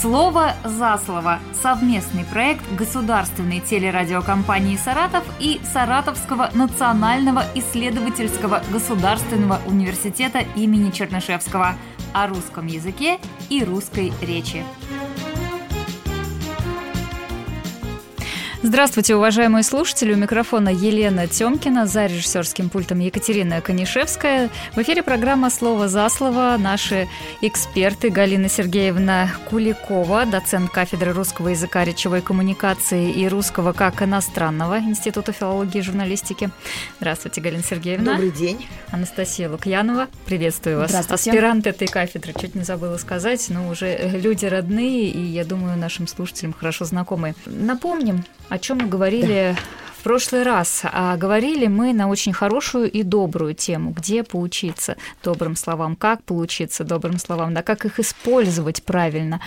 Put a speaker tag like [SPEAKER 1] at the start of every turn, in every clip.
[SPEAKER 1] Слово за слово. Совместный проект государственной телерадиокомпании «Саратов» и Саратовского национального исследовательского государственного университета имени Чернышевского о русском языке и русской речи. Здравствуйте, уважаемые слушатели. У микрофона Елена Тёмкина, за режиссерским пультом Екатерина Конишевская. В эфире программа «Слово за слово». Наши эксперты Галина Сергеевна Куликова, доцент кафедры русского языка, речевой коммуникации и русского как иностранного Института филологии и журналистики. Здравствуйте, Галина Сергеевна.
[SPEAKER 2] Добрый день.
[SPEAKER 1] Анастасия Лукьянова. Приветствую вас. Аспирант этой кафедры. Чуть не забыла сказать, но уже люди родные и, я думаю, нашим слушателям хорошо знакомы. Напомним, о чем мы говорили да. в прошлый раз. А говорили мы на очень хорошую и добрую тему, где поучиться добрым словам, как поучиться добрым словам, да, как их использовать правильно.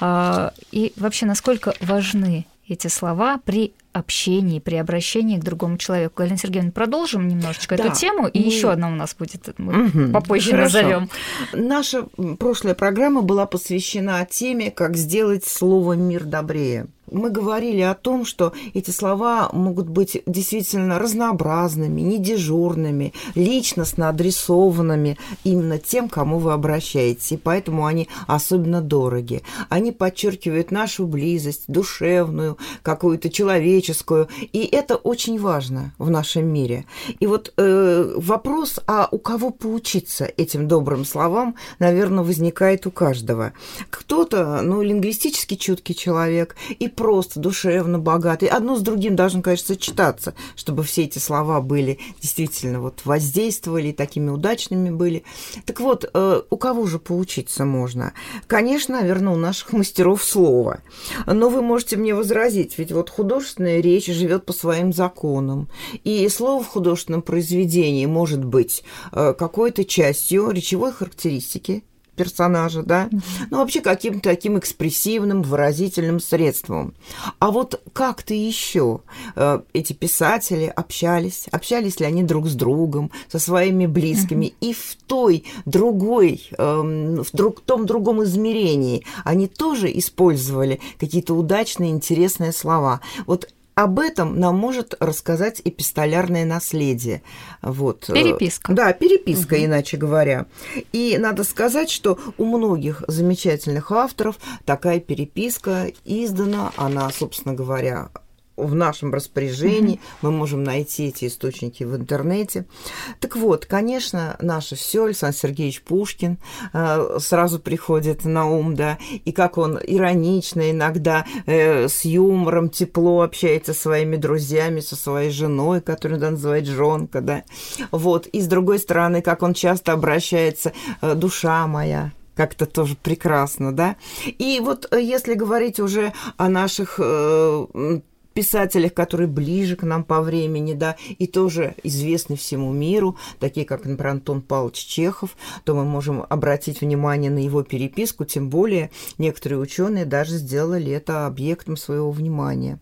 [SPEAKER 1] А, и вообще, насколько важны эти слова при общении, при обращении к другому человеку. Галина Сергеевна, продолжим немножечко да, эту тему, и мы... еще одна у нас будет, мы угу, попозже хорошо. назовем.
[SPEAKER 2] Наша прошлая программа была посвящена теме, как сделать слово «мир» добрее мы говорили о том, что эти слова могут быть действительно разнообразными, недежурными, личностно адресованными именно тем, кому вы обращаетесь, и поэтому они особенно дороги. Они подчеркивают нашу близость, душевную, какую-то человеческую, и это очень важно в нашем мире. И вот э, вопрос, а у кого поучиться этим добрым словам, наверное, возникает у каждого. Кто-то, ну, лингвистически чуткий человек, и просто, душевно, богатый. Одно с другим должно, конечно, сочетаться, чтобы все эти слова были действительно вот воздействовали, такими удачными были. Так вот, э, у кого же поучиться можно? Конечно, наверное, у наших мастеров слова. Но вы можете мне возразить, ведь вот художественная речь живет по своим законам. И слово в художественном произведении может быть э, какой-то частью речевой характеристики, персонажа, да, ну, вообще каким-то таким экспрессивным, выразительным средством. А вот как-то еще э, эти писатели общались, общались ли они друг с другом, со своими близкими, и в той другой, э, в друг, том другом измерении они тоже использовали какие-то удачные, интересные слова. Вот об этом нам может рассказать эпистолярное наследие. Вот.
[SPEAKER 1] Переписка.
[SPEAKER 2] Да, переписка, угу. иначе говоря. И надо сказать, что у многих замечательных авторов такая переписка издана, она, собственно говоря, в нашем распоряжении, mm-hmm. мы можем найти эти источники в интернете. Так вот, конечно, наше все, Александр Сергеевич Пушкин э, сразу приходит на ум, да, и как он иронично иногда э, с юмором, тепло общается со своими друзьями, со своей женой, которую он называет жонка, да. Вот, и с другой стороны, как он часто обращается, э, душа моя, как-то тоже прекрасно, да. И вот э, если говорить уже о наших э, писателях, которые ближе к нам по времени, да, и тоже известны всему миру, такие как, например, Антон Павлович Чехов, то мы можем обратить внимание на его переписку, тем более некоторые ученые даже сделали это объектом своего внимания.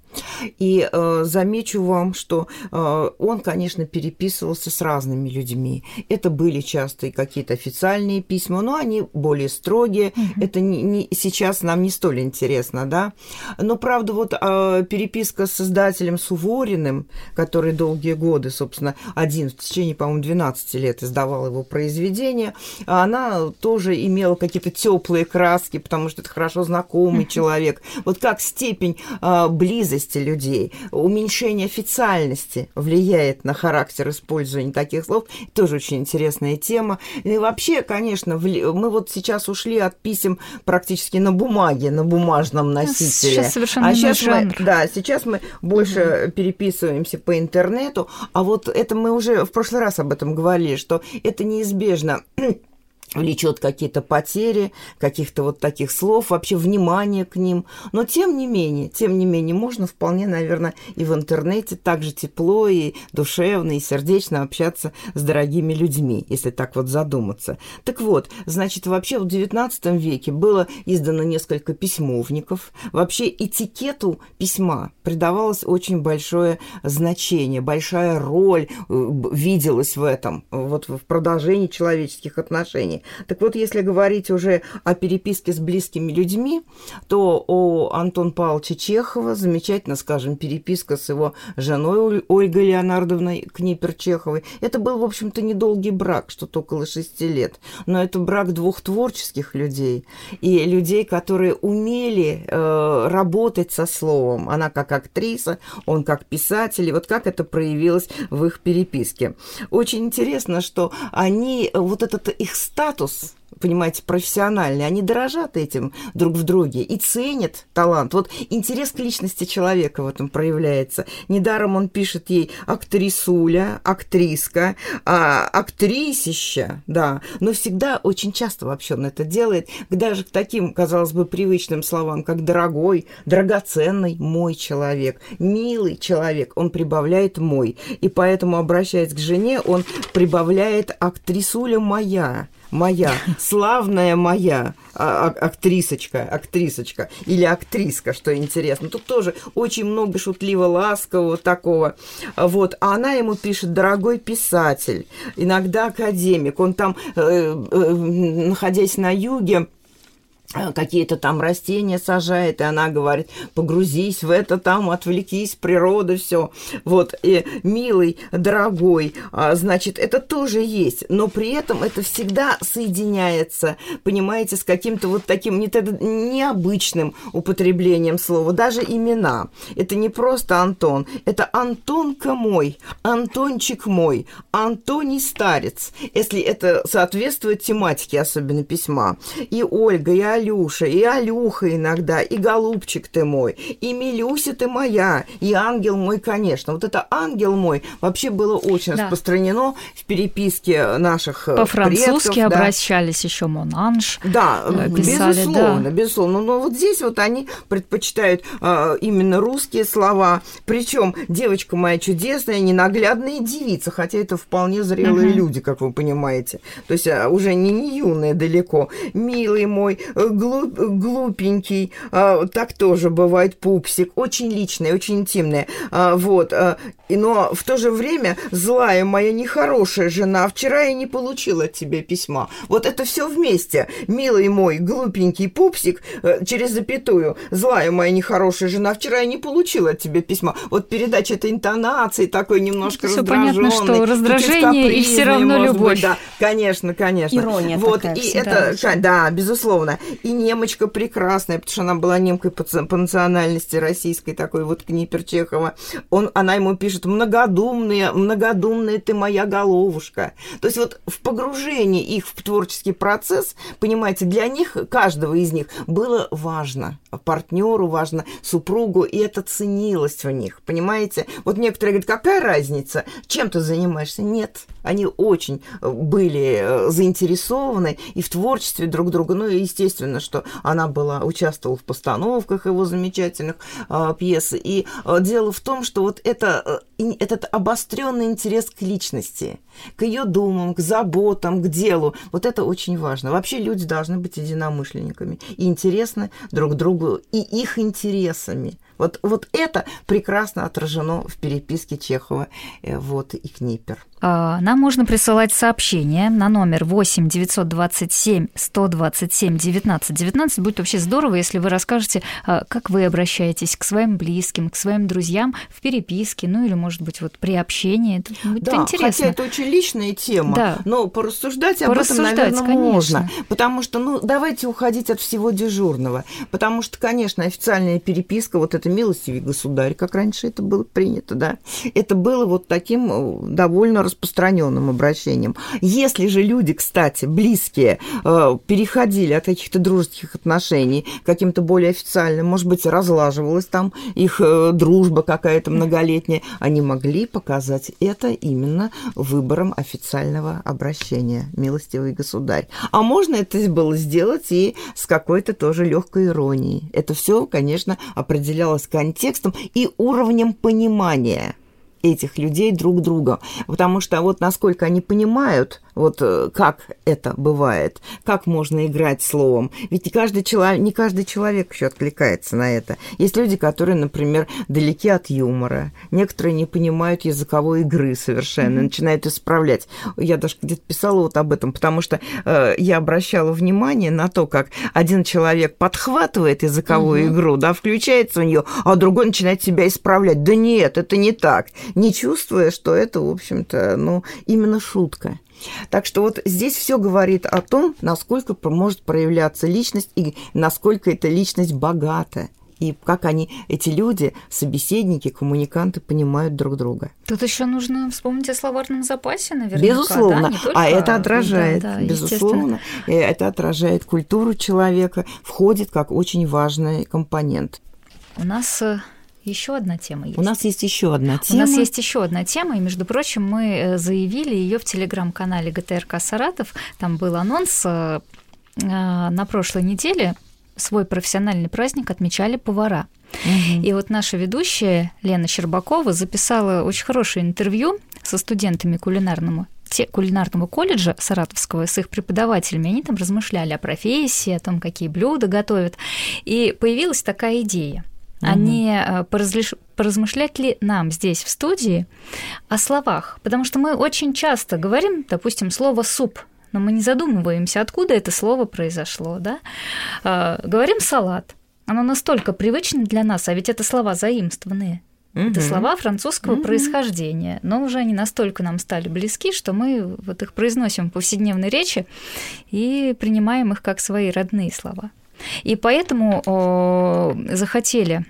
[SPEAKER 2] И э, замечу вам, что э, он, конечно, переписывался с разными людьми. Это были часто и какие-то официальные письма, но они более строгие. Mm-hmm. Это не, не, сейчас нам не столь интересно, да. Но, правда, вот э, переписка с создателем Сувориным, который долгие годы, собственно, один в течение, по-моему, 12 лет издавал его произведения, она тоже имела какие-то теплые краски, потому что это хорошо знакомый человек. Вот как степень э, близости близости людей, уменьшение официальности влияет на характер использования таких слов. Тоже очень интересная тема. И вообще, конечно, мы вот сейчас ушли от писем практически на бумаге, на бумажном носителе.
[SPEAKER 1] Сейчас совершенно
[SPEAKER 2] а сейчас
[SPEAKER 1] жанр.
[SPEAKER 2] мы, да, сейчас мы больше mm переписываемся по интернету, а вот это мы уже в прошлый раз об этом говорили, что это неизбежно влечет какие-то потери, каких-то вот таких слов, вообще внимание к ним. Но тем не менее, тем не менее, можно вполне, наверное, и в интернете так же тепло и душевно, и сердечно общаться с дорогими людьми, если так вот задуматься. Так вот, значит, вообще в XIX веке было издано несколько письмовников. Вообще этикету письма придавалось очень большое значение, большая роль э, виделась в этом, вот в продолжении человеческих отношений. Так вот, если говорить уже о переписке с близкими людьми, то у Антона Павловича Чехова замечательно, скажем, переписка с его женой Ольгой Леонардовной Книпер-Чеховой. Это был, в общем-то, недолгий брак, что-то около шести лет. Но это брак двух творческих людей и людей, которые умели э, работать со словом. Она как актриса, он как писатель. И вот как это проявилось в их переписке. Очень интересно, что они, вот этот их статус, понимаете, профессиональные, они дорожат этим друг в друге и ценят талант. Вот интерес к личности человека в этом проявляется. Недаром он пишет ей актрисуля, актриска, а, актрисища, да. Но всегда, очень часто вообще он это делает, даже к таким, казалось бы, привычным словам, как дорогой, драгоценный мой человек, милый человек, он прибавляет мой. И поэтому, обращаясь к жене, он прибавляет актрисуля моя моя, славная моя а, а, актрисочка, актрисочка или актриска, что интересно. Тут тоже очень много шутливо ласкового такого. Вот. А она ему пишет, дорогой писатель, иногда академик. Он там, э, э, находясь на юге, какие-то там растения сажает, и она говорит, погрузись в это там, отвлекись, природа, все. Вот, и милый, дорогой, а, значит, это тоже есть, но при этом это всегда соединяется, понимаете, с каким-то вот таким не, необычным употреблением слова, даже имена. Это не просто Антон, это Антонка мой, Антончик мой, Антоний старец, если это соответствует тематике, особенно письма. И Ольга, и Алена, Алюша, и Алюха иногда, и голубчик ты мой, и Милюся ты моя, и ангел мой, конечно. Вот это ангел мой вообще было очень да. распространено в переписке наших
[SPEAKER 1] э, По-французски предков, обращались да. еще Монанж.
[SPEAKER 2] Да, э, писали, безусловно, да. безусловно. Но вот здесь вот они предпочитают а, именно русские слова. Причем девочка моя чудесная, ненаглядная девица, хотя это вполне зрелые угу. люди, как вы понимаете. То есть а, уже не, не юные далеко. Милый мой, глуп, глупенький, а, так тоже бывает пупсик, очень личное, очень интимное, а, вот, а, но в то же время злая моя нехорошая жена, вчера я не получила от тебя письма. Вот это все вместе. Милый мой глупенький пупсик, э, через запятую, злая моя нехорошая жена, вчера я не получила от тебя письма. Вот передача этой интонации такой немножко
[SPEAKER 1] все понятно, что раздражение и все равно любовь. Быть,
[SPEAKER 2] да, конечно, конечно.
[SPEAKER 1] Ирония
[SPEAKER 2] вот,
[SPEAKER 1] такая
[SPEAKER 2] и всегда. это, да, безусловно и немочка прекрасная, потому что она была немкой по, по национальности российской, такой вот Книпер Чехова. Он, она ему пишет, многодумная, многодумная ты моя головушка. То есть вот в погружении их в творческий процесс, понимаете, для них, каждого из них, было важно. Партнеру важно, супругу, и это ценилось в них, понимаете? Вот некоторые говорят, какая разница, чем ты занимаешься? Нет, они очень были э, заинтересованы и в творчестве друг друга, ну и, естественно, что она была, участвовала в постановках его замечательных э, пьес. И э, дело в том, что вот это, э, этот обостренный интерес к личности, к ее думам, к заботам, к делу, вот это очень важно. Вообще люди должны быть единомышленниками и интересны друг другу и их интересами. Вот, вот это прекрасно отражено в переписке Чехова э, вот, и Книпер.
[SPEAKER 1] А, нам можно присылать сообщение на номер 8 927 127 19 19. Будет вообще здорово, если вы расскажете, а, как вы обращаетесь к своим близким, к своим друзьям в переписке, ну или, может быть, вот при общении. Это будет
[SPEAKER 2] да,
[SPEAKER 1] интересно.
[SPEAKER 2] хотя это очень личная тема, да. но порассуждать об порассуждать, этом, наверное, конечно. можно. Потому что, ну, давайте уходить от всего дежурного. Потому что, конечно, официальная переписка, вот это милостивый государь, как раньше это было принято, да, это было вот таким э, довольно распространенным обращением. Если же люди, кстати, близкие, э, переходили от каких-то дружеских отношений к каким-то более официальным, может быть, разлаживалась там их э, дружба какая-то многолетняя, они могли показать это именно выбором официального обращения, милостивый государь. А можно это было сделать и с какой-то тоже легкой иронией. Это все, конечно, определялось контекстом и уровнем понимания этих людей друг друга. Потому что вот насколько они понимают, вот э, как это бывает, как можно играть словом. Ведь не каждый человек, не каждый человек еще откликается на это. Есть люди, которые, например, далеки от юмора. Некоторые не понимают языковой игры совершенно, mm-hmm. начинают исправлять. Я даже где-то писала вот об этом, потому что э, я обращала внимание на то, как один человек подхватывает языковую mm-hmm. игру, да, включается в нее, а другой начинает себя исправлять. Да нет, это не так. Не чувствуя, что это, в общем-то, ну, именно шутка. Так что вот здесь все говорит о том, насколько может проявляться личность и насколько эта личность богата и как они, эти люди, собеседники, коммуниканты, понимают друг друга.
[SPEAKER 1] Тут еще нужно вспомнить о словарном запасе, наверное.
[SPEAKER 2] Безусловно. Да? Только... А это отражает, да, да, безусловно, это отражает культуру человека, входит как очень важный компонент.
[SPEAKER 1] У нас э, еще одна тема есть.
[SPEAKER 2] У нас есть еще одна тема.
[SPEAKER 1] У нас есть еще одна тема, и, между прочим, мы э, заявили ее в телеграм-канале ГТРК Саратов. Там был анонс э, э, на прошлой неделе. Свой профессиональный праздник отмечали повара. Угу. И вот наша ведущая Лена Щербакова записала очень хорошее интервью со студентами кулинарного те, кулинарного колледжа Саратовского с их преподавателями, они там размышляли о профессии, о том, какие блюда готовят. И появилась такая идея – а не э, поразлиш... поразмышлять ли нам здесь в студии о словах. Потому что мы очень часто говорим, допустим, слово суп, но мы не задумываемся, откуда это слово произошло. Да? А, говорим салат. Оно настолько привычно для нас, а ведь это слова заимствованные. Угу. Это слова французского угу. происхождения, но уже они настолько нам стали близки, что мы вот их произносим в повседневной речи и принимаем их как свои родные слова. И поэтому о, захотели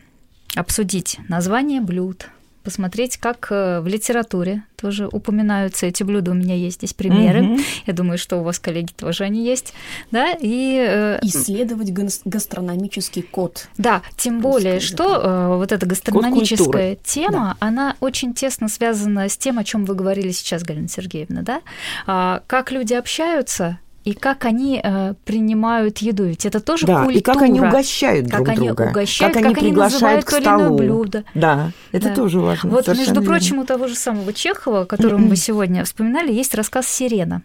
[SPEAKER 1] обсудить название блюд, посмотреть, как э, в литературе тоже упоминаются эти блюда. У меня есть здесь примеры. Угу. Я думаю, что у вас, коллеги, тоже они есть. Да?
[SPEAKER 3] И, э, Исследовать гастрономический код.
[SPEAKER 1] Да, тем более, что э, вот эта гастрономическая тема, да. она очень тесно связана с тем, о чем вы говорили сейчас, Галина Сергеевна. Да? А, как люди общаются, и как они э, принимают еду. Ведь это тоже
[SPEAKER 2] да,
[SPEAKER 1] культура.
[SPEAKER 2] и как они угощают друг
[SPEAKER 1] как
[SPEAKER 2] друга.
[SPEAKER 1] Они угощают,
[SPEAKER 2] как они как приглашают
[SPEAKER 1] они
[SPEAKER 2] к столу.
[SPEAKER 1] блюдо.
[SPEAKER 2] Да, это да. тоже важно.
[SPEAKER 1] Вот, между верно. прочим, у того же самого Чехова, которого мы сегодня вспоминали, есть рассказ «Сирена».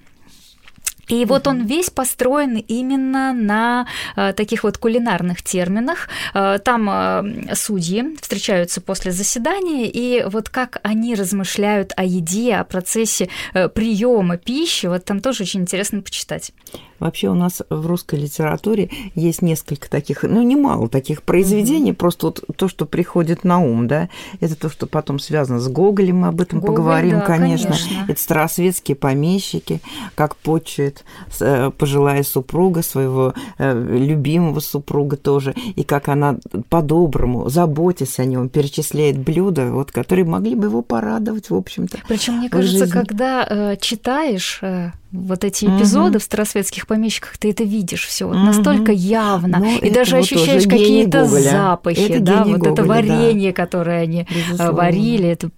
[SPEAKER 1] И вот он весь построен именно на э, таких вот кулинарных терминах. Э, там э, судьи встречаются после заседания, и вот как они размышляют о еде, о процессе приема пищи, вот там тоже очень интересно почитать.
[SPEAKER 2] Вообще у нас в русской литературе есть несколько таких, ну, немало таких произведений, mm-hmm. просто вот то, что приходит на ум, да, это то, что потом связано с Гоголем, мы об этом Гоголь, поговорим, да, конечно. конечно. Это старосветские помещики, как почует э, пожилая супруга своего э, любимого супруга тоже, и как она по-доброму, заботясь о нем, перечисляет блюда, вот, которые могли бы его порадовать, в общем-то.
[SPEAKER 1] Причем, мне кажется, жизни. когда э, читаешь э, вот эти эпизоды угу. в старосветских помещиках, ты это видишь все угу. настолько явно, ну, и даже вот ощущаешь какие-то запахи, это да, вот Гоголя, это варенье, да. которое они э, Безусловно. варили, это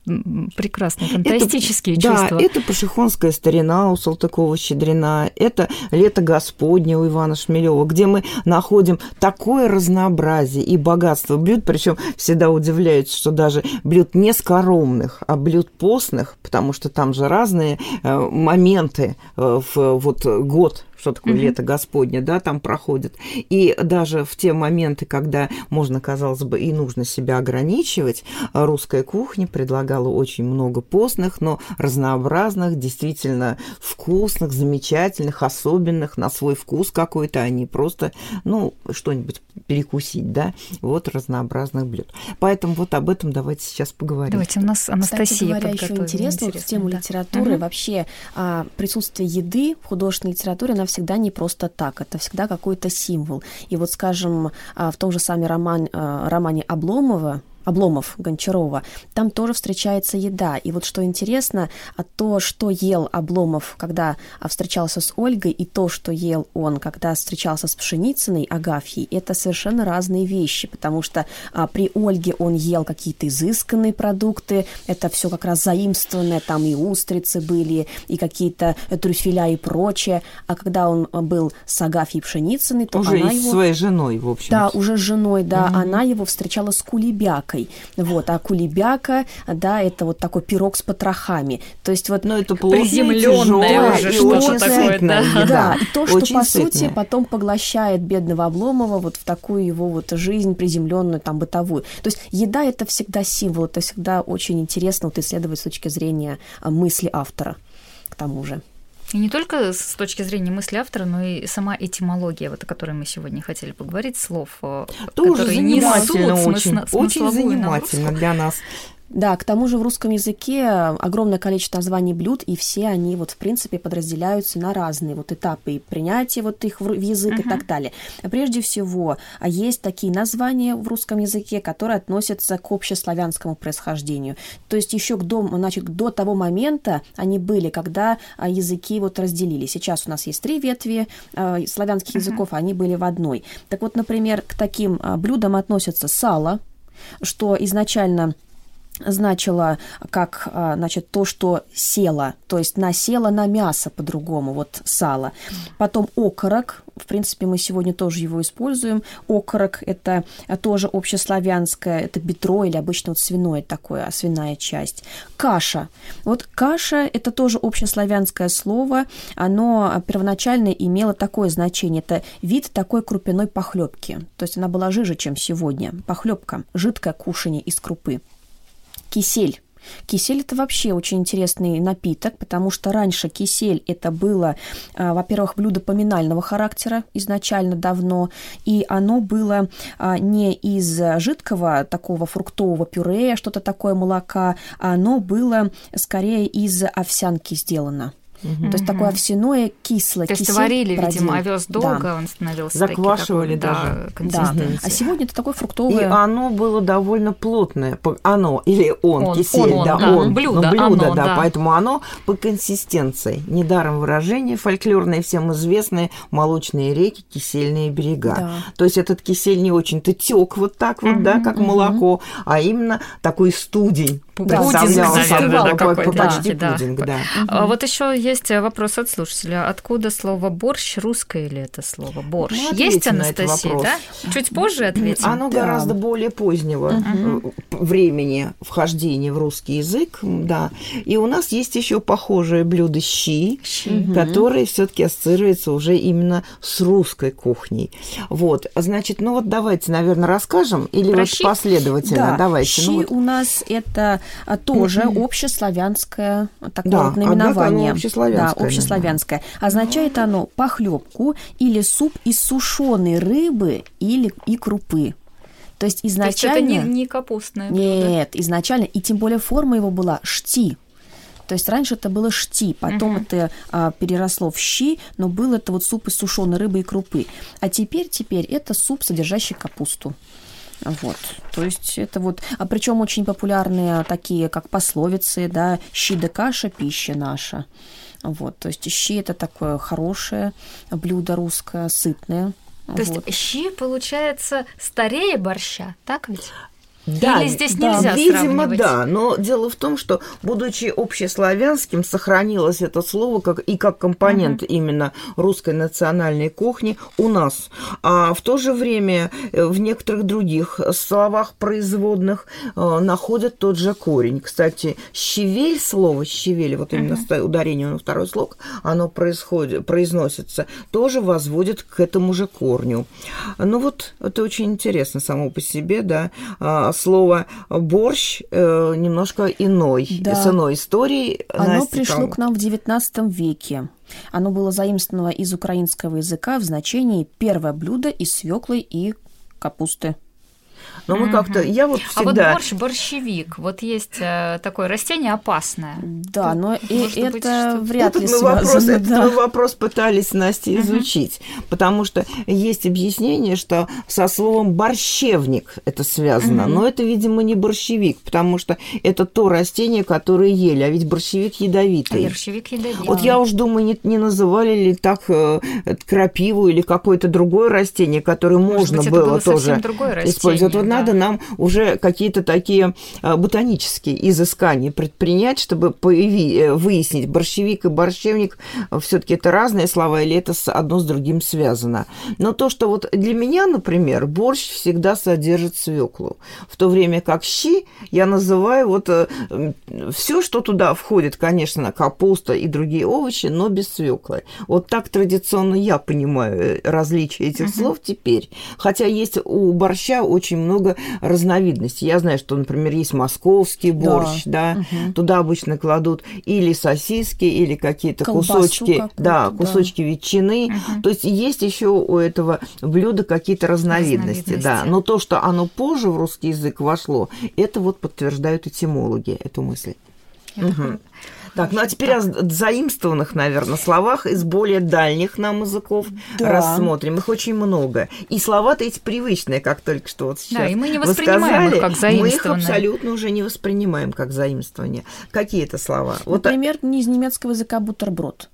[SPEAKER 1] прекрасно, фантастические
[SPEAKER 2] это,
[SPEAKER 1] чувства.
[SPEAKER 2] Да, это пашихонская старина у Салтыкова-Щедрина, это лето Господне у Ивана Шмелева, где мы находим такое разнообразие и богатство блюд, причем всегда удивляются, что даже блюд не скоромных, а блюд постных, потому что там же разные э, моменты в вот год что такое mm-hmm. лето Господне, да, там проходит. И даже в те моменты, когда можно, казалось бы, и нужно себя ограничивать, русская кухня предлагала очень много постных, но разнообразных, действительно вкусных, замечательных, особенных, на свой вкус какой-то, а не просто, ну, что-нибудь перекусить, да, вот разнообразных блюд. Поэтому вот об этом давайте сейчас поговорим.
[SPEAKER 1] Давайте, у нас Анастасия Кстати
[SPEAKER 3] говоря, еще интересно, интересно, в тему да. литературы, угу. вообще а, присутствие еды в художественной литературе, она всегда не просто так, это всегда какой-то символ. И вот, скажем, а, в том же самом роман, а, романе Обломова Обломов Гончарова, там тоже встречается еда. И вот что интересно, а то, что ел Обломов, когда а, встречался с Ольгой, и то, что ел он, когда встречался с Пшеницыной Агафьей, это совершенно разные вещи, потому что а, при Ольге он ел какие-то изысканные продукты, это все как раз заимствованное, там и устрицы были, и какие-то трюфеля и прочее, а когда он а, был с Агафьей Пшеницыной, то
[SPEAKER 2] уже
[SPEAKER 3] она его...
[SPEAKER 2] своей женой, в общем.
[SPEAKER 3] Да, уже с женой, да, угу. она его встречала с кулебяк кулебякой. Вот, а кулебяка, да, это вот такой пирог с потрохами. То есть вот...
[SPEAKER 2] Но это
[SPEAKER 1] приземленное уже что-то такое, да.
[SPEAKER 3] Да, и то, что, очень по сытное. сути, потом поглощает бедного Обломова вот в такую его вот жизнь приземленную, там, бытовую. То есть еда – это всегда символ, это всегда очень интересно вот исследовать с точки зрения а, мысли автора к тому же.
[SPEAKER 1] И не только с точки зрения мысли автора, но и сама этимология, вот о которой мы сегодня хотели поговорить, слов,
[SPEAKER 2] э, Тоже которые несут очень, смысл, очень занимательно для нас.
[SPEAKER 3] Да, к тому же в русском языке огромное количество названий блюд, и все они вот в принципе подразделяются на разные вот этапы принятия вот их в язык uh-huh. и так далее. Прежде всего, а есть такие названия в русском языке, которые относятся к общеславянскому происхождению. То есть еще к до, значит, до того момента они были, когда а, языки вот разделились. Сейчас у нас есть три ветви э, славянских uh-huh. языков, а они были в одной. Так вот, например, к таким блюдам относятся сало, что изначально значило как, а, значит, то, что село, то есть насело на мясо по-другому, вот сало. Потом окорок, в принципе, мы сегодня тоже его используем. Окорок – это тоже общеславянское, это бедро или обычно вот свиное такое, свиная часть. Каша. Вот каша – это тоже общеславянское слово, оно первоначально имело такое значение. Это вид такой крупяной похлебки. То есть она была жиже, чем сегодня. Похлебка, жидкое кушание из крупы кисель. Кисель это вообще очень интересный напиток, потому что раньше кисель это было, а, во-первых, блюдо поминального характера изначально давно, и оно было а, не из жидкого такого фруктового пюре, что-то такое молока, а оно было скорее из овсянки сделано. Угу. То есть такое овсяное кислое.
[SPEAKER 1] То есть варили, видимо, овес долго, да. он становился
[SPEAKER 2] Заквашивали такой, даже.
[SPEAKER 3] Да, да. А сегодня это такое фруктовое.
[SPEAKER 2] И оно было довольно плотное. Оно или он, он кисель, он,
[SPEAKER 1] да,
[SPEAKER 2] он.
[SPEAKER 1] он. Блюдо,
[SPEAKER 2] ну, блюдо
[SPEAKER 1] оно,
[SPEAKER 2] да, да, поэтому оно по консистенции. Недаром выражение фольклорное, всем известные молочные реки, кисельные берега. Да. То есть этот кисель не очень-то тек вот так вот, угу, да, как угу. молоко, а именно такой студень.
[SPEAKER 1] Пудинг, наверное, какой-то.
[SPEAKER 2] Почти да, пудинг, да.
[SPEAKER 1] да. Угу. Вот еще есть вопрос от слушателя. Откуда слово борщ? Русское ли это слово? Борщ. Ну, есть, Анастасия, да? Чуть позже ответим.
[SPEAKER 2] Оно да. гораздо более позднего угу. времени вхождения в русский язык, да. И у нас есть еще похожее блюдо щи, щи. которое все-таки ассоциируется уже именно с русской кухней. Вот, значит, ну вот давайте, наверное, расскажем или Про вот щи? последовательно.
[SPEAKER 3] Да.
[SPEAKER 2] Давайте.
[SPEAKER 3] Щи ну, вот. у нас это а, тоже общеславянское такое да, вот наименование.
[SPEAKER 2] общеславянское.
[SPEAKER 3] Да, общеславянское. Означает оно похлебку или суп из сушеной рыбы или и крупы. То есть изначально... То
[SPEAKER 1] есть это не, не капустное
[SPEAKER 3] блюдо? Нет, изначально, и тем более форма его была шти. То есть раньше это было шти, потом uh-huh. это а, переросло в щи, но был это вот суп из сушеной рыбы и крупы. А теперь, теперь это суп, содержащий капусту. Вот. То есть это вот, а причем очень популярные такие, как пословицы, да, щи да каша, пища наша. Вот, то есть щи это такое хорошее блюдо русское, сытное.
[SPEAKER 1] То вот. есть щи, получается, старее борща, так ведь? Да, Или здесь да, нельзя
[SPEAKER 2] видимо,
[SPEAKER 1] сравнивать?
[SPEAKER 2] да. Но дело в том, что, будучи общеславянским, сохранилось это слово как, и как компонент угу. именно русской национальной кухни у нас. А в то же время э, в некоторых других словах производных э, находят тот же корень. Кстати, щевель, слово щевель, вот именно угу. ударение на второй слог, оно происходит, произносится, тоже возводит к этому же корню. Ну вот, это очень интересно само по себе, да, а, слово борщ э, немножко иной, да. с иной историей.
[SPEAKER 3] Оно Настя, пришло к нам в XIX веке. Оно было заимствовано из украинского языка в значении «первое блюдо из свеклы и капусты».
[SPEAKER 2] Но мы как-то, я вот всегда... А вот
[SPEAKER 1] борщ, борщевик, вот есть э, такое растение опасное.
[SPEAKER 3] Да, но и это быть, вряд
[SPEAKER 2] этот
[SPEAKER 3] ли
[SPEAKER 2] мы
[SPEAKER 3] связано.
[SPEAKER 2] Вопрос,
[SPEAKER 3] да.
[SPEAKER 2] Этот мы вопрос пытались, Настя, изучить, угу. потому что есть объяснение, что со словом борщевник это связано, угу. но это, видимо, не борщевик, потому что это то растение, которое ели, а ведь борщевик ядовитый.
[SPEAKER 1] А борщевик ядовитый.
[SPEAKER 2] Вот я уж думаю, не, не называли ли так э, крапиву или какое-то другое растение, которое Может можно
[SPEAKER 1] быть,
[SPEAKER 2] было
[SPEAKER 1] было
[SPEAKER 2] тоже
[SPEAKER 1] использовать.
[SPEAKER 2] Вот, вот надо нам уже какие-то такие а, ботанические изыскания предпринять, чтобы появи, э, выяснить, борщевик и борщевник все таки это разные слова или это одно с другим связано. Но то, что вот для меня, например, борщ всегда содержит свеклу, в то время как щи я называю вот э, все, что туда входит, конечно, капуста и другие овощи, но без свеклы. Вот так традиционно я понимаю э, различия этих uh-huh. слов теперь. Хотя есть у борща очень много разновидностей. Я знаю, что, например, есть московский борщ, да, да uh-huh. туда обычно кладут или сосиски, или какие-то кусочки, да, кусочки да. ветчины. Uh-huh. То есть есть еще у этого блюда какие-то разновидности, разновидности, да. Но то, что оно позже в русский язык вошло, это вот подтверждают этимологи эту мысль. Угу. Так, ну а теперь так. о заимствованных, наверное, словах из более дальних нам языков да. рассмотрим. Их очень много. И слова-то эти привычные, как только что вот сейчас
[SPEAKER 1] Да, и мы не воспринимаем сказали, их как заимствованные.
[SPEAKER 2] Мы их абсолютно уже не воспринимаем как заимствование. Какие это слова?
[SPEAKER 3] Например, вот, не из немецкого языка бутерброд.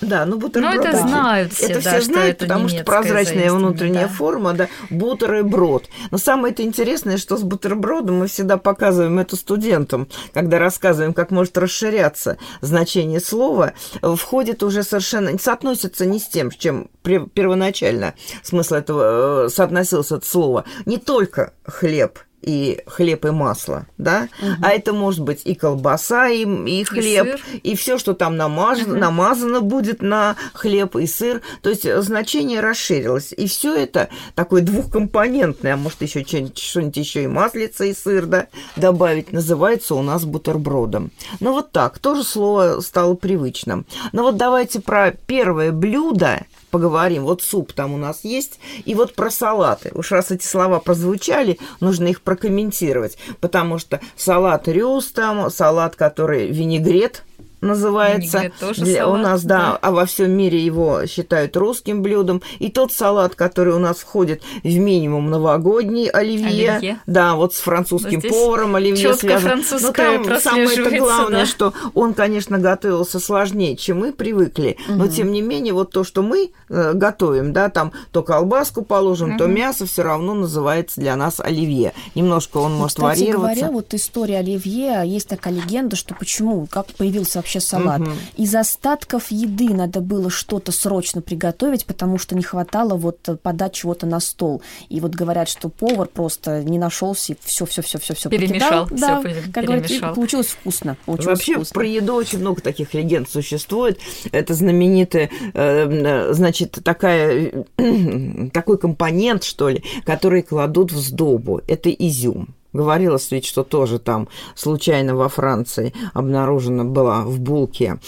[SPEAKER 2] Да, ну бутерброд. Ну,
[SPEAKER 1] это знают все,
[SPEAKER 2] Это
[SPEAKER 1] да,
[SPEAKER 2] все знают, это потому что прозрачная внутренняя да. форма, да, бутерброд. Но самое это интересное, что с бутербродом мы всегда показываем это студентам, когда рассказываем, как может расширяться значение слова, входит уже совершенно, соотносится не с тем, с чем первоначально смысл этого э, соотносился это слово. Не только хлеб и хлеб и масло, да, угу. а это может быть и колбаса, и, и хлеб, и, и все, что там намазано, угу. намазано будет на хлеб и сыр. То есть значение расширилось. И все это такое двухкомпонентное, а может еще что-нибудь еще и маслица, и сыр, да, добавить, называется у нас бутербродом. Ну вот так, тоже слово стало привычным. Но вот давайте про первое блюдо, поговорим. Вот суп там у нас есть, и вот про салаты. Уж раз эти слова прозвучали, нужно их прокомментировать, потому что салат рюс там, салат, который винегрет – называется.
[SPEAKER 1] Тоже для, салат,
[SPEAKER 2] у нас, да, да, а во всем мире его считают русским блюдом. И тот салат, который у нас входит в минимум новогодний оливье, оливье. да, вот с французским Здесь поваром оливье связан.
[SPEAKER 1] Но там самое это
[SPEAKER 2] главное,
[SPEAKER 1] да.
[SPEAKER 2] что он, конечно, готовился сложнее, чем мы привыкли, угу. но тем не менее вот то, что мы э, готовим, да, там то колбаску положим, угу. то мясо, все равно называется для нас оливье. Немножко он ну, может
[SPEAKER 3] кстати
[SPEAKER 2] варьироваться.
[SPEAKER 3] говоря, вот история оливье, есть такая легенда, что почему, как появился вообще салат. Угу. Из остатков еды надо было что-то срочно приготовить, потому что не хватало вот подать чего-то на стол. И вот говорят, что повар просто не нашелся и все, все, все, все, все
[SPEAKER 1] перемешал,
[SPEAKER 3] да, как говорят, получилось вкусно. Получилось
[SPEAKER 2] Вообще
[SPEAKER 3] вкусно.
[SPEAKER 2] про еду очень много таких легенд существует. Это знаменитая, э, значит, такая такой компонент, что ли, который кладут в сдобу. Это изюм. Говорилось ведь, что тоже там случайно во Франции обнаружена была в булке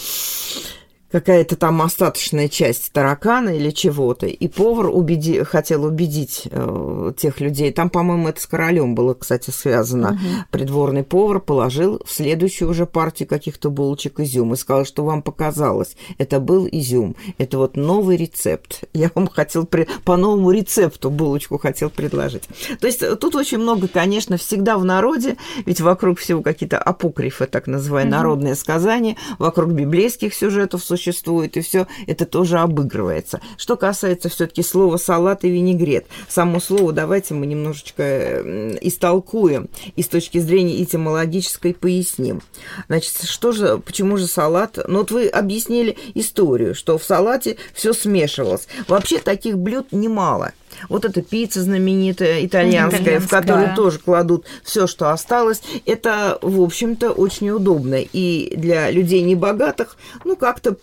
[SPEAKER 2] какая-то там остаточная часть таракана или чего-то, и повар убеди, хотел убедить э, тех людей. Там, по-моему, это с королем было, кстати, связано. Угу. Придворный повар положил в следующую уже партию каких-то булочек изюм и сказал, что вам показалось. Это был изюм. Это вот новый рецепт. Я вам хотел при... по новому рецепту булочку хотел предложить. То есть тут очень много, конечно, всегда в народе, ведь вокруг всего какие-то апокрифы, так называемые, угу. народные сказания, вокруг библейских сюжетов существует, и все это тоже обыгрывается. Что касается все-таки слова салат и винегрет, само слово давайте мы немножечко истолкуем и с точки зрения этимологической поясним. Значит, что же, почему же салат? Ну вот вы объяснили историю, что в салате все смешивалось. Вообще таких блюд немало. Вот эта пицца знаменитая итальянская, итальянская. в которую тоже кладут все, что осталось. Это, в общем-то, очень удобно. И для людей небогатых, ну, как-то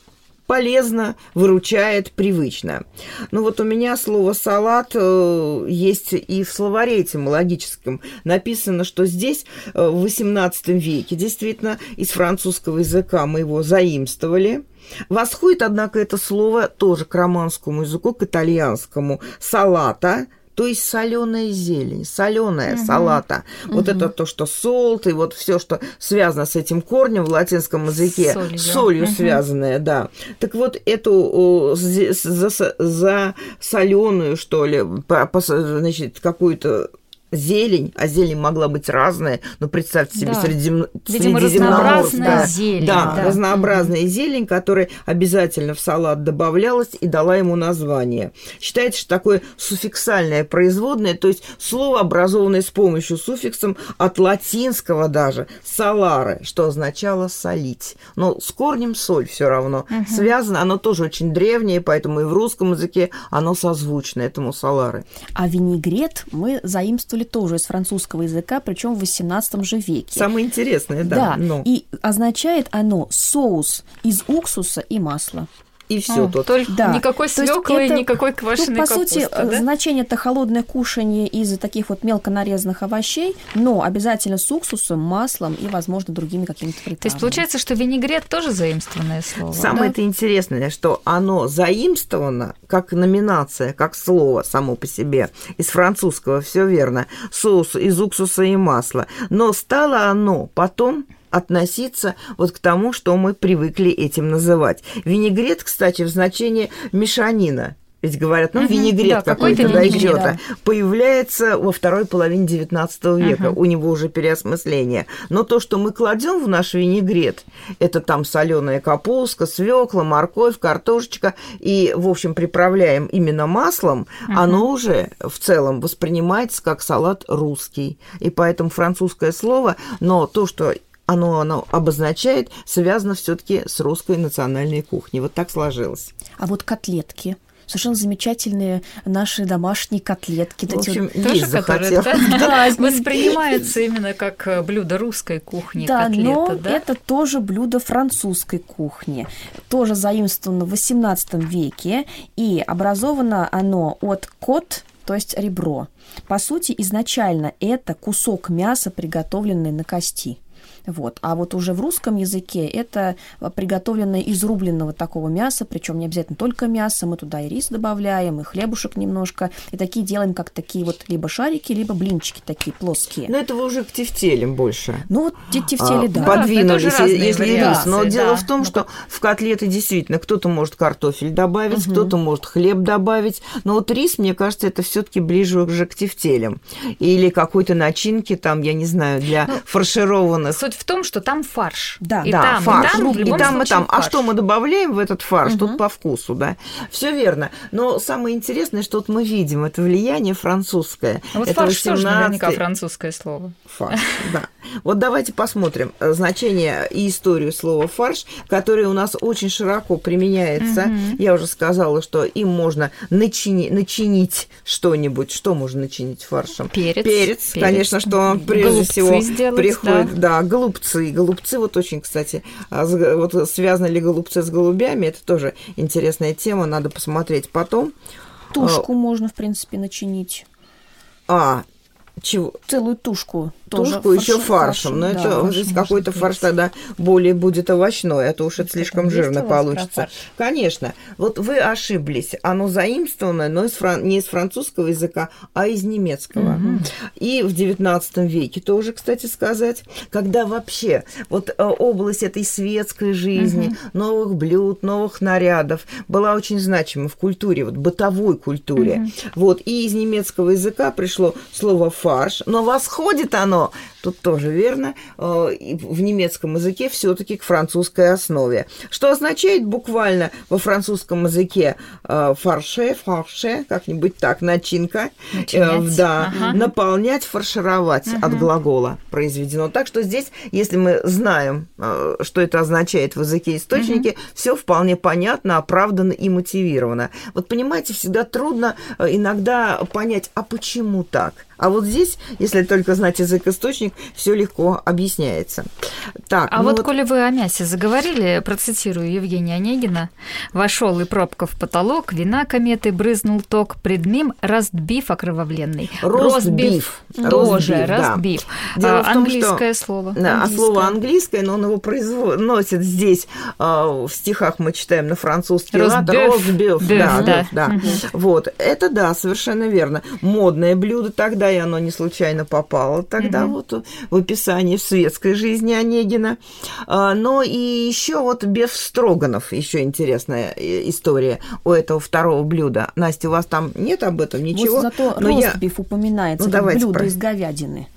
[SPEAKER 2] полезно, выручает, привычно. Ну вот у меня слово «салат» э, есть и в словаре этимологическом. Написано, что здесь э, в XVIII веке действительно из французского языка мы его заимствовали – Восходит, однако, это слово тоже к романскому языку, к итальянскому салата, то есть соленая зелень, соленая угу. салата. Угу. Вот это то, что солт, и вот все, что связано с этим корнем в латинском языке, солью, солью угу. связанное, да. Так вот, эту за, за соленую, что ли, по, по, значит, какую-то зелень, а зелень могла быть разная, но представьте себе,
[SPEAKER 1] Да.
[SPEAKER 2] средизем...
[SPEAKER 1] Видимо,
[SPEAKER 2] средиземноморская.
[SPEAKER 1] разнообразная зелень,
[SPEAKER 2] Да,
[SPEAKER 1] да.
[SPEAKER 2] разнообразная зелень, которая обязательно в салат добавлялась и дала ему название. Считается, что такое суффиксальное производное, то есть слово, образованное с помощью суффиксом от латинского даже «салары», что означало «солить». Но с корнем «соль» все равно связано. Оно тоже очень древнее, поэтому и в русском языке оно созвучно этому «салары».
[SPEAKER 3] А винегрет мы заимствовали тоже из французского языка, причем в XVIII же веке.
[SPEAKER 2] Самое интересное, да.
[SPEAKER 3] Да,
[SPEAKER 2] но.
[SPEAKER 3] и означает оно соус из уксуса и масла.
[SPEAKER 2] И все
[SPEAKER 1] О,
[SPEAKER 2] тут.
[SPEAKER 1] Только
[SPEAKER 3] Да.
[SPEAKER 1] никакой
[SPEAKER 3] То есть
[SPEAKER 1] свеклы,
[SPEAKER 3] это,
[SPEAKER 1] никакой
[SPEAKER 3] Ну,
[SPEAKER 1] квашеной
[SPEAKER 3] по
[SPEAKER 1] капусты,
[SPEAKER 3] сути,
[SPEAKER 1] да?
[SPEAKER 3] значение это холодное кушание из таких вот мелко нарезанных овощей, но обязательно с уксусом, маслом и, возможно, другими какими-то приправами.
[SPEAKER 1] То есть получается, что винегрет тоже заимствованное слово.
[SPEAKER 2] Самое
[SPEAKER 3] Да.
[SPEAKER 2] это интересное, что оно заимствовано как номинация, как слово само по себе из французского, все верно, соус из уксуса и масла, но стало оно потом относиться вот к тому, что мы привыкли этим называть. Винегрет, кстати, в значении мешанина. Ведь говорят, ну, винегрет
[SPEAKER 1] да,
[SPEAKER 2] какой-то дойдет.
[SPEAKER 3] да.
[SPEAKER 2] Появляется во второй половине XIX века. У него уже переосмысление. Но то, что мы кладем в наш винегрет, это там соленая капуста, свекла, морковь, картошечка, и, в общем, приправляем именно маслом, оно уже в целом воспринимается как салат русский. И поэтому французское слово, но то, что оно, оно обозначает, связано все-таки с русской национальной кухней. Вот так сложилось.
[SPEAKER 3] А вот котлетки. Совершенно замечательные наши домашние котлетки.
[SPEAKER 2] В общем,
[SPEAKER 3] вот-
[SPEAKER 1] Тоже,
[SPEAKER 2] захотел.
[SPEAKER 1] да,
[SPEAKER 3] Да,
[SPEAKER 1] воспринимается именно как э, блюдо русской кухни,
[SPEAKER 3] Да,
[SPEAKER 1] котлета,
[SPEAKER 3] но
[SPEAKER 1] да?
[SPEAKER 3] это тоже блюдо французской кухни. Тоже заимствовано в XVIII веке, и образовано оно от кот, то есть ребро. По сути, изначально это кусок мяса, приготовленный на кости. Вот. А вот уже в русском языке это приготовленное из рубленного такого мяса, причем не обязательно только мясо, мы туда и рис добавляем, и хлебушек немножко, и такие делаем, как такие вот либо шарики, либо блинчики такие плоские.
[SPEAKER 2] Но это вы уже к тефтелям больше.
[SPEAKER 3] Ну вот те- тефтели,
[SPEAKER 2] а,
[SPEAKER 3] да.
[SPEAKER 2] подвинулись,
[SPEAKER 1] разные
[SPEAKER 2] если рис. Но
[SPEAKER 1] да.
[SPEAKER 2] дело в том,
[SPEAKER 1] Ну,
[SPEAKER 2] что в котлеты действительно кто-то может картофель добавить, кто-то может хлеб добавить. Но вот рис, мне кажется, это все-таки ближе уже к тефтелям. Или какой-то начинки там, я не знаю, для фаршированных.
[SPEAKER 1] Суть в том, что там фарш.
[SPEAKER 3] Да.
[SPEAKER 1] и
[SPEAKER 2] да,
[SPEAKER 1] там,
[SPEAKER 2] фарш.
[SPEAKER 1] и там,
[SPEAKER 2] и там, и
[SPEAKER 1] случае
[SPEAKER 2] там. А
[SPEAKER 1] фарш.
[SPEAKER 2] что мы добавляем в этот фарш? Тут по вкусу, да. Все верно. Но самое интересное, что вот мы видим, это влияние французское.
[SPEAKER 1] А Вот
[SPEAKER 2] это
[SPEAKER 1] фарш тоже
[SPEAKER 2] 18
[SPEAKER 1] наверняка французское слово.
[SPEAKER 2] Фарш, да. Вот давайте посмотрим э, значение и историю слова фарш, которое у нас очень широко применяется. Я уже сказала, что им можно начини- начинить что-нибудь. Что можно начинить фаршем?
[SPEAKER 1] Перец.
[SPEAKER 2] Перец,
[SPEAKER 1] Перец.
[SPEAKER 2] конечно, что он прежде
[SPEAKER 1] Голубцы
[SPEAKER 2] всего
[SPEAKER 1] сделать,
[SPEAKER 2] приходит. Да. голубцы. Голубцы вот очень, кстати, а вот связаны ли голубцы с голубями, это тоже интересная тема, надо посмотреть потом.
[SPEAKER 3] Тушку можно, в принципе, начинить.
[SPEAKER 2] А, чего?
[SPEAKER 3] Целую тушку. Тоже
[SPEAKER 2] Тушку еще
[SPEAKER 3] фарши-
[SPEAKER 2] фаршем, но
[SPEAKER 3] да,
[SPEAKER 2] это
[SPEAKER 3] фарш
[SPEAKER 2] уже
[SPEAKER 3] можно
[SPEAKER 2] какой-то фарш тогда более будет овощной, а то уж это слишком жирно получится.
[SPEAKER 1] фарш?
[SPEAKER 2] Конечно. Вот вы ошиблись. Оно заимствовано, но из фран- не из французского языка, а из немецкого. И в XIX веке тоже, кстати сказать, когда вообще вот э, область этой светской жизни, новых блюд, новых нарядов была очень значима в культуре, вот бытовой культуре. Вот, и из немецкого языка пришло слово фарш, но восходит оно, тут тоже верно, э, в немецком языке все-таки к французской основе. Что означает буквально во французском языке э, фарше, фарше, как-нибудь так, начинка, э,
[SPEAKER 1] Начинять.
[SPEAKER 2] да,
[SPEAKER 1] Ага.
[SPEAKER 2] наполнять, фаршировать от глагола произведено. Так что здесь, если мы знаем, э, что это означает в языке источники, все вполне понятно, оправдано и мотивировано. Вот понимаете, всегда трудно э, иногда понять, а почему так? А вот здесь, если только знать язык-источник, все легко объясняется. Так,
[SPEAKER 1] А
[SPEAKER 2] ну
[SPEAKER 1] вот, коли вы о мясе заговорили, процитирую Евгения Онегина, «Вошел и пробка в потолок, вина кометы брызнул ток, пред ним ростбиф окровавленный».
[SPEAKER 2] Ростбиф.
[SPEAKER 1] Тоже,
[SPEAKER 2] Ростбиф, да.
[SPEAKER 1] ростбиф.
[SPEAKER 2] Дело
[SPEAKER 1] А,
[SPEAKER 2] в том,
[SPEAKER 1] Английское
[SPEAKER 2] что-
[SPEAKER 1] слово.
[SPEAKER 2] Да, а
[SPEAKER 3] Английское.
[SPEAKER 2] слово английское, но он его произносит здесь, а, в стихах мы читаем на французский лад.
[SPEAKER 1] Бёв,
[SPEAKER 2] да,
[SPEAKER 1] да.
[SPEAKER 2] да.
[SPEAKER 1] Мгм.
[SPEAKER 2] Вот, это да, совершенно верно. Модное блюдо тогда сюда и оно не случайно попало тогда угу. вот в описании в светской жизни Онегина. А, но и еще вот Беф Строганов, еще интересная э, история у этого второго блюда. Настя, у вас там нет об этом ничего?
[SPEAKER 3] Вот зато но ростбиф я... упоминается ну, как блюдо про... из говядины.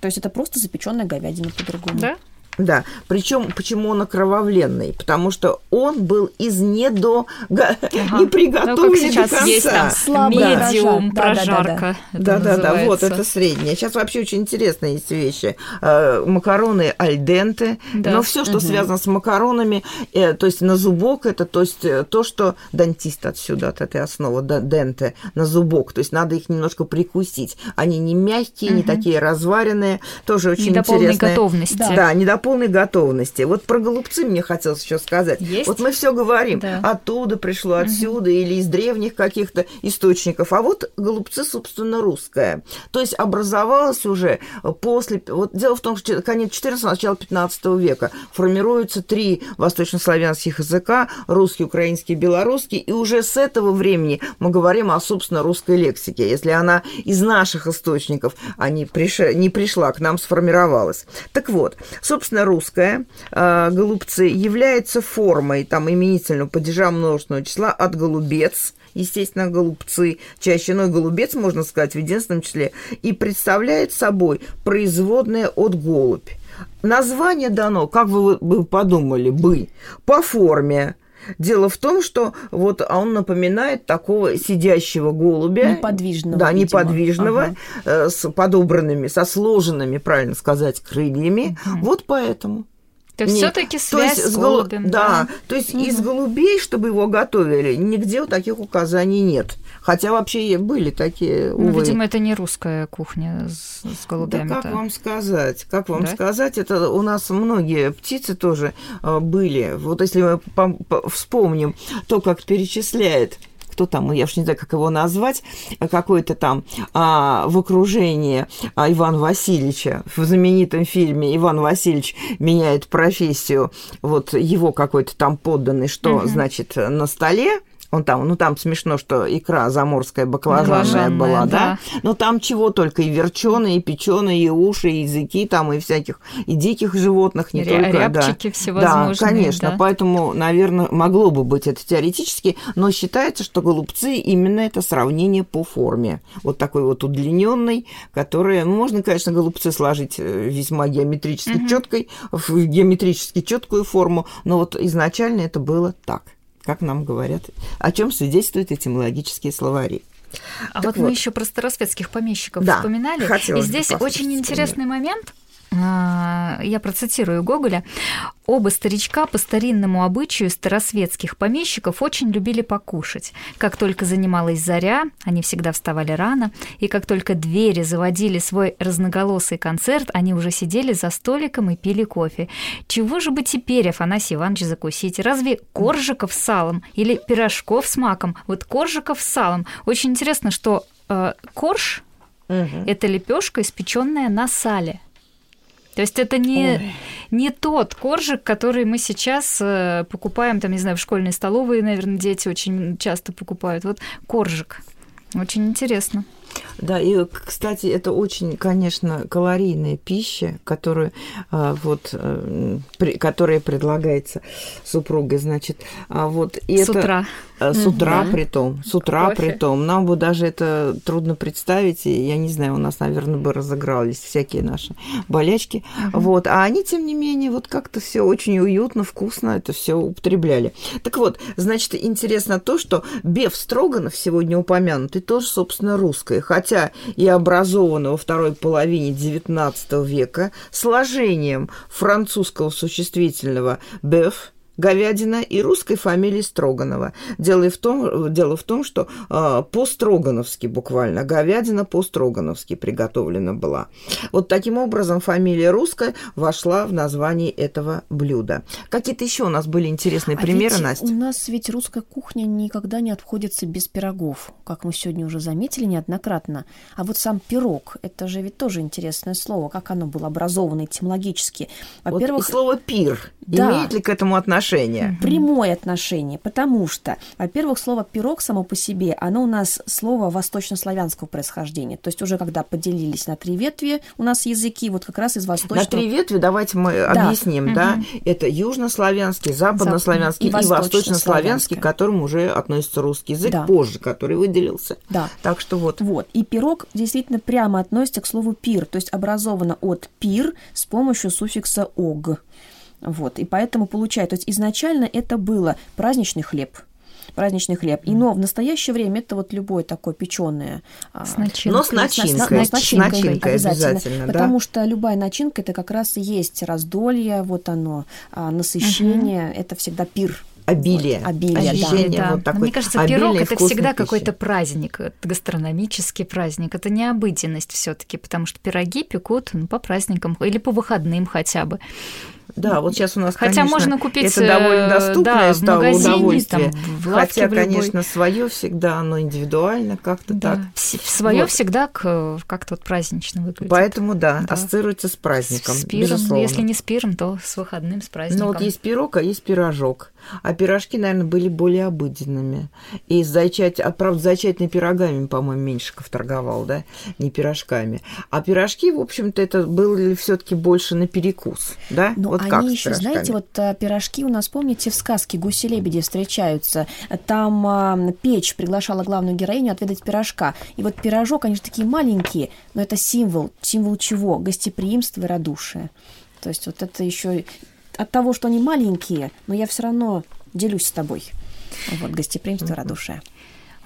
[SPEAKER 3] То есть это просто запеченная говядина по-другому.
[SPEAKER 1] Да?
[SPEAKER 2] Да, причем почему он окровавленный? Потому что он был из недо... ага. не приготовленный ну, сейчас до конца.
[SPEAKER 1] Есть там слабый медиум, прожарка.
[SPEAKER 2] Да-да-да, вот это среднее. Сейчас вообще очень интересные есть вещи. Э, макароны альденте, да. но все, что угу. связано с макаронами, э, то есть на зубок, это то есть э, то, что дантист отсюда, от этой основы, денте, на зубок. То есть надо их немножко прикусить. Они не мягкие, угу. не такие разваренные, тоже очень не интересно. Не до
[SPEAKER 1] полной готовности.
[SPEAKER 2] Да, да не до полной готовности. Вот про голубцы мне хотелось еще сказать.
[SPEAKER 1] Есть?
[SPEAKER 2] Вот мы все говорим, да. оттуда пришло, отсюда, угу. или из древних каких-то источников. А вот голубцы, собственно, русская. То есть образовалась уже после... Вот дело в том, что конец 14 начало 15 века формируются три восточнославянских языка, русский, украинский, белорусский, и уже с этого времени мы говорим о, собственно, русской лексике. Если она из наших источников а не, приш... не пришла к нам, сформировалась. Так вот, собственно, Собственно, русская э, голубцы является формой там именительного падежа множественного числа от голубец, естественно, голубцы, чаще, но голубец, можно сказать, в единственном числе, и представляет собой производное от голубь. Название дано, как вы бы подумали, бы, по форме, Дело в том, что вот он напоминает такого сидящего голубя.
[SPEAKER 3] Неподвижного.
[SPEAKER 2] Да, видимо. неподвижного, ага. Э, с подобранными, со сложенными, правильно сказать, крыльями. Угу. Вот поэтому.
[SPEAKER 1] То есть все-таки связь есть, с голубем.
[SPEAKER 2] Да, да. то есть угу. из голубей, чтобы его готовили, нигде вот таких указаний нет. Хотя вообще были такие,
[SPEAKER 1] ну, увы. Ну, видимо, это не русская кухня с, с голубями.
[SPEAKER 2] Да как вам сказать? Как вам да? сказать? Это у нас многие птицы тоже э, были. Вот если мы вспомним то, как перечисляет кто там, я уж не знаю, как его назвать, какой-то там а, в окружении а, Ивана Васильевича, в знаменитом фильме Иван Васильевич меняет профессию, вот его какой-то там подданный, что, угу. значит, на столе, он там, ну там смешно, что икра заморская баклажанная была, да? да? Но там чего только, и верченые, и печеные, и уши, и языки там, и всяких, и диких животных, не Ря- только,
[SPEAKER 1] рябчики
[SPEAKER 2] да.
[SPEAKER 1] всевозможные.
[SPEAKER 2] Да, конечно, да? поэтому, наверное, могло бы быть это теоретически, но считается, что голубцы именно это сравнение по форме. Вот такой вот удлиненный, который, ну, можно, конечно, голубцы сложить э, весьма геометрически угу. четкой, в геометрически четкую форму, но вот изначально это было так как нам говорят, о чем свидетельствуют этимологические словари.
[SPEAKER 1] А так вот, вот мы еще про старосветских помещиков да, вспоминали. И здесь очень интересный момент – я процитирую Гоголя, «Оба старичка по старинному обычаю старосветских помещиков очень любили покушать. Как только занималась заря, они всегда вставали рано, и как только двери заводили свой разноголосый концерт, они уже сидели за столиком и пили кофе. Чего же бы теперь, Афанасий Иванович, закусить? Разве коржиков с салом или пирожков с маком? Вот коржиков с салом. Очень интересно, что э, корж угу. – это лепешка, испеченная на сале. То есть это не, не тот коржик, который мы сейчас э, покупаем, там, не знаю, в школьной столовой, наверное, дети очень часто покупают. Вот коржик. Очень интересно.
[SPEAKER 2] Да, и, кстати, это очень, конечно, калорийная пища, которую, а, вот, э, которая предлагается супругой, значит. А вот,
[SPEAKER 1] и с это, утра.
[SPEAKER 2] Э, с утра угу. при том, с утра Кофе. при том. Нам бы даже это трудно представить, и я не знаю, у нас, наверное, бы разыгрались всякие наши болячки. Угу. Вот, а они, тем не менее, вот как-то все очень уютно, вкусно это все употребляли. Так вот, значит, интересно то, что Беф Строганов сегодня упомянутый тоже, собственно, русское, хотя и образован во второй половине XIX века сложением французского существительного «беф», говядина и русской фамилии Строганова. Дело в том, дело в том что э, по-строгановски буквально, говядина по-строгановски приготовлена была. Вот таким образом фамилия русская вошла в название этого блюда. Какие-то еще у нас были интересные
[SPEAKER 3] а
[SPEAKER 2] примеры, Настя?
[SPEAKER 3] У нас ведь русская кухня никогда не обходится без пирогов, как мы сегодня уже заметили неоднократно. А вот сам пирог, это же ведь тоже интересное слово, как оно было образовано этимологически.
[SPEAKER 2] Во-первых... Вот слово «пир» да. имеет ли к этому отношение? Отношение.
[SPEAKER 3] Прямое отношение, потому что, во-первых, слово пирог само по себе, оно у нас слово восточнославянского происхождения. То есть уже когда поделились на три ветви у нас языки, вот как раз из восточного...
[SPEAKER 2] На три ветви давайте мы да. объясним, угу. да? Это южнославянский, западнославянский Зап... и, и восточнославянский, к которому уже относится русский язык да. позже, который выделился.
[SPEAKER 3] Да.
[SPEAKER 2] Так что вот.
[SPEAKER 3] Вот. И пирог действительно прямо относится к слову пир, то есть образовано от пир с помощью суффикса ог. Вот, и поэтому получается, то есть изначально это было праздничный хлеб, праздничный хлеб. И но в настоящее время это вот любое такое печеное.
[SPEAKER 2] А, с начинкой. Но с начинкой. С, с, с начинкой, начинкой обязательно. обязательно
[SPEAKER 3] потому что любая начинка это как раз и есть раздолье, вот оно, а, насыщение, угу. это всегда пир
[SPEAKER 2] обилие.
[SPEAKER 3] Вот, обилие,
[SPEAKER 1] Ощущение да. Вот такой Мне кажется, пирог это всегда какой-то праздник, гастрономический праздник. Это не обыденность все-таки, потому что пироги пекут ну, по праздникам или по выходным хотя бы.
[SPEAKER 2] Да, вот сейчас у нас,
[SPEAKER 1] Хотя
[SPEAKER 2] конечно,
[SPEAKER 1] можно купить
[SPEAKER 2] это довольно
[SPEAKER 1] э,
[SPEAKER 2] доступное
[SPEAKER 1] да,
[SPEAKER 2] стало
[SPEAKER 1] магазине,
[SPEAKER 2] удовольствие.
[SPEAKER 1] Там, в лавке
[SPEAKER 2] Хотя,
[SPEAKER 1] в
[SPEAKER 2] конечно, свое всегда, оно индивидуально как-то
[SPEAKER 1] да.
[SPEAKER 2] так.
[SPEAKER 1] Свое вот. всегда как-то вот празднично выглядит.
[SPEAKER 2] Поэтому, да, да, ассоциируется с праздником,
[SPEAKER 1] с, пиром,
[SPEAKER 2] безусловно.
[SPEAKER 1] Если не с пиром, то с выходным, с праздником.
[SPEAKER 2] Ну вот есть пирог, а есть пирожок. А пирожки, наверное, были более обыденными. И зачать, а, правда, зачатыми пирогами, по-моему, Меньшиков торговал, да, не пирожками. А пирожки, в общем-то, это были все таки больше на перекус, да?
[SPEAKER 3] Ну, вот они как еще, знаете, вот а, пирожки у нас, помните, в сказке «Гуси-лебеди» встречаются. Там а, печь приглашала главную героиню отведать пирожка. И вот пирожок, они же такие маленькие, но это символ. Символ чего? Гостеприимства и радушия. То есть вот это еще от того, что они маленькие, но я все равно делюсь с тобой. Вот гостеприимство, mm-hmm. радушие.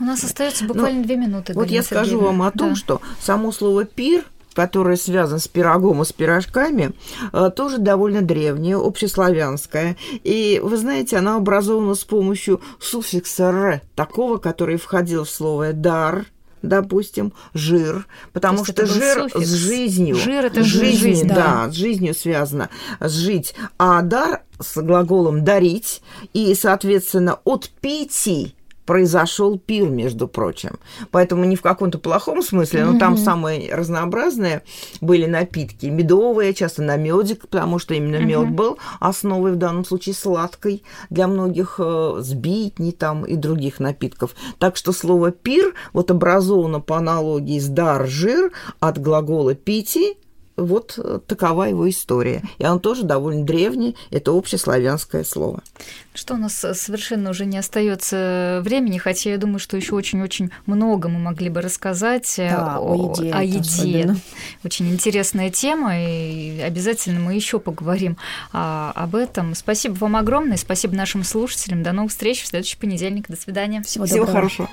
[SPEAKER 1] У нас остается буквально ну, две минуты.
[SPEAKER 2] Вот я скажу вам о том, да. что само слово пир которое связано с пирогом и с пирожками, э, тоже довольно древнее, общеславянское. И, вы знаете, она образована с помощью суффикса «р», такого, который входил в слово «дар», допустим, жир, потому что жир суффикс. с жизнью.
[SPEAKER 1] Жир это жизнь, жизнь
[SPEAKER 2] да. да, с жизнью связано, жить. А дар с глаголом дарить и, соответственно, от пяти произошел пир, между прочим. Поэтому не в каком-то плохом смысле, но mm-hmm. там самые разнообразные были напитки. Медовые, часто на медик, потому что именно mm-hmm. мед был основой в данном случае сладкой для многих э, сбитни там и других напитков. Так что слово пир вот образовано по аналогии с дар жир от глагола пити вот э, такова его история. И он тоже довольно древний, это общеславянское слово.
[SPEAKER 1] Что у нас э, совершенно уже не остается времени, хотя я думаю, что еще очень-очень много мы могли бы рассказать
[SPEAKER 3] э, да, о, о еде.
[SPEAKER 1] О еде. Очень интересная тема, и обязательно мы еще поговорим а, об этом. Спасибо вам огромное, спасибо нашим слушателям. До новых встреч в следующий понедельник. До свидания.
[SPEAKER 2] Всего, Всего доброго. хорошего.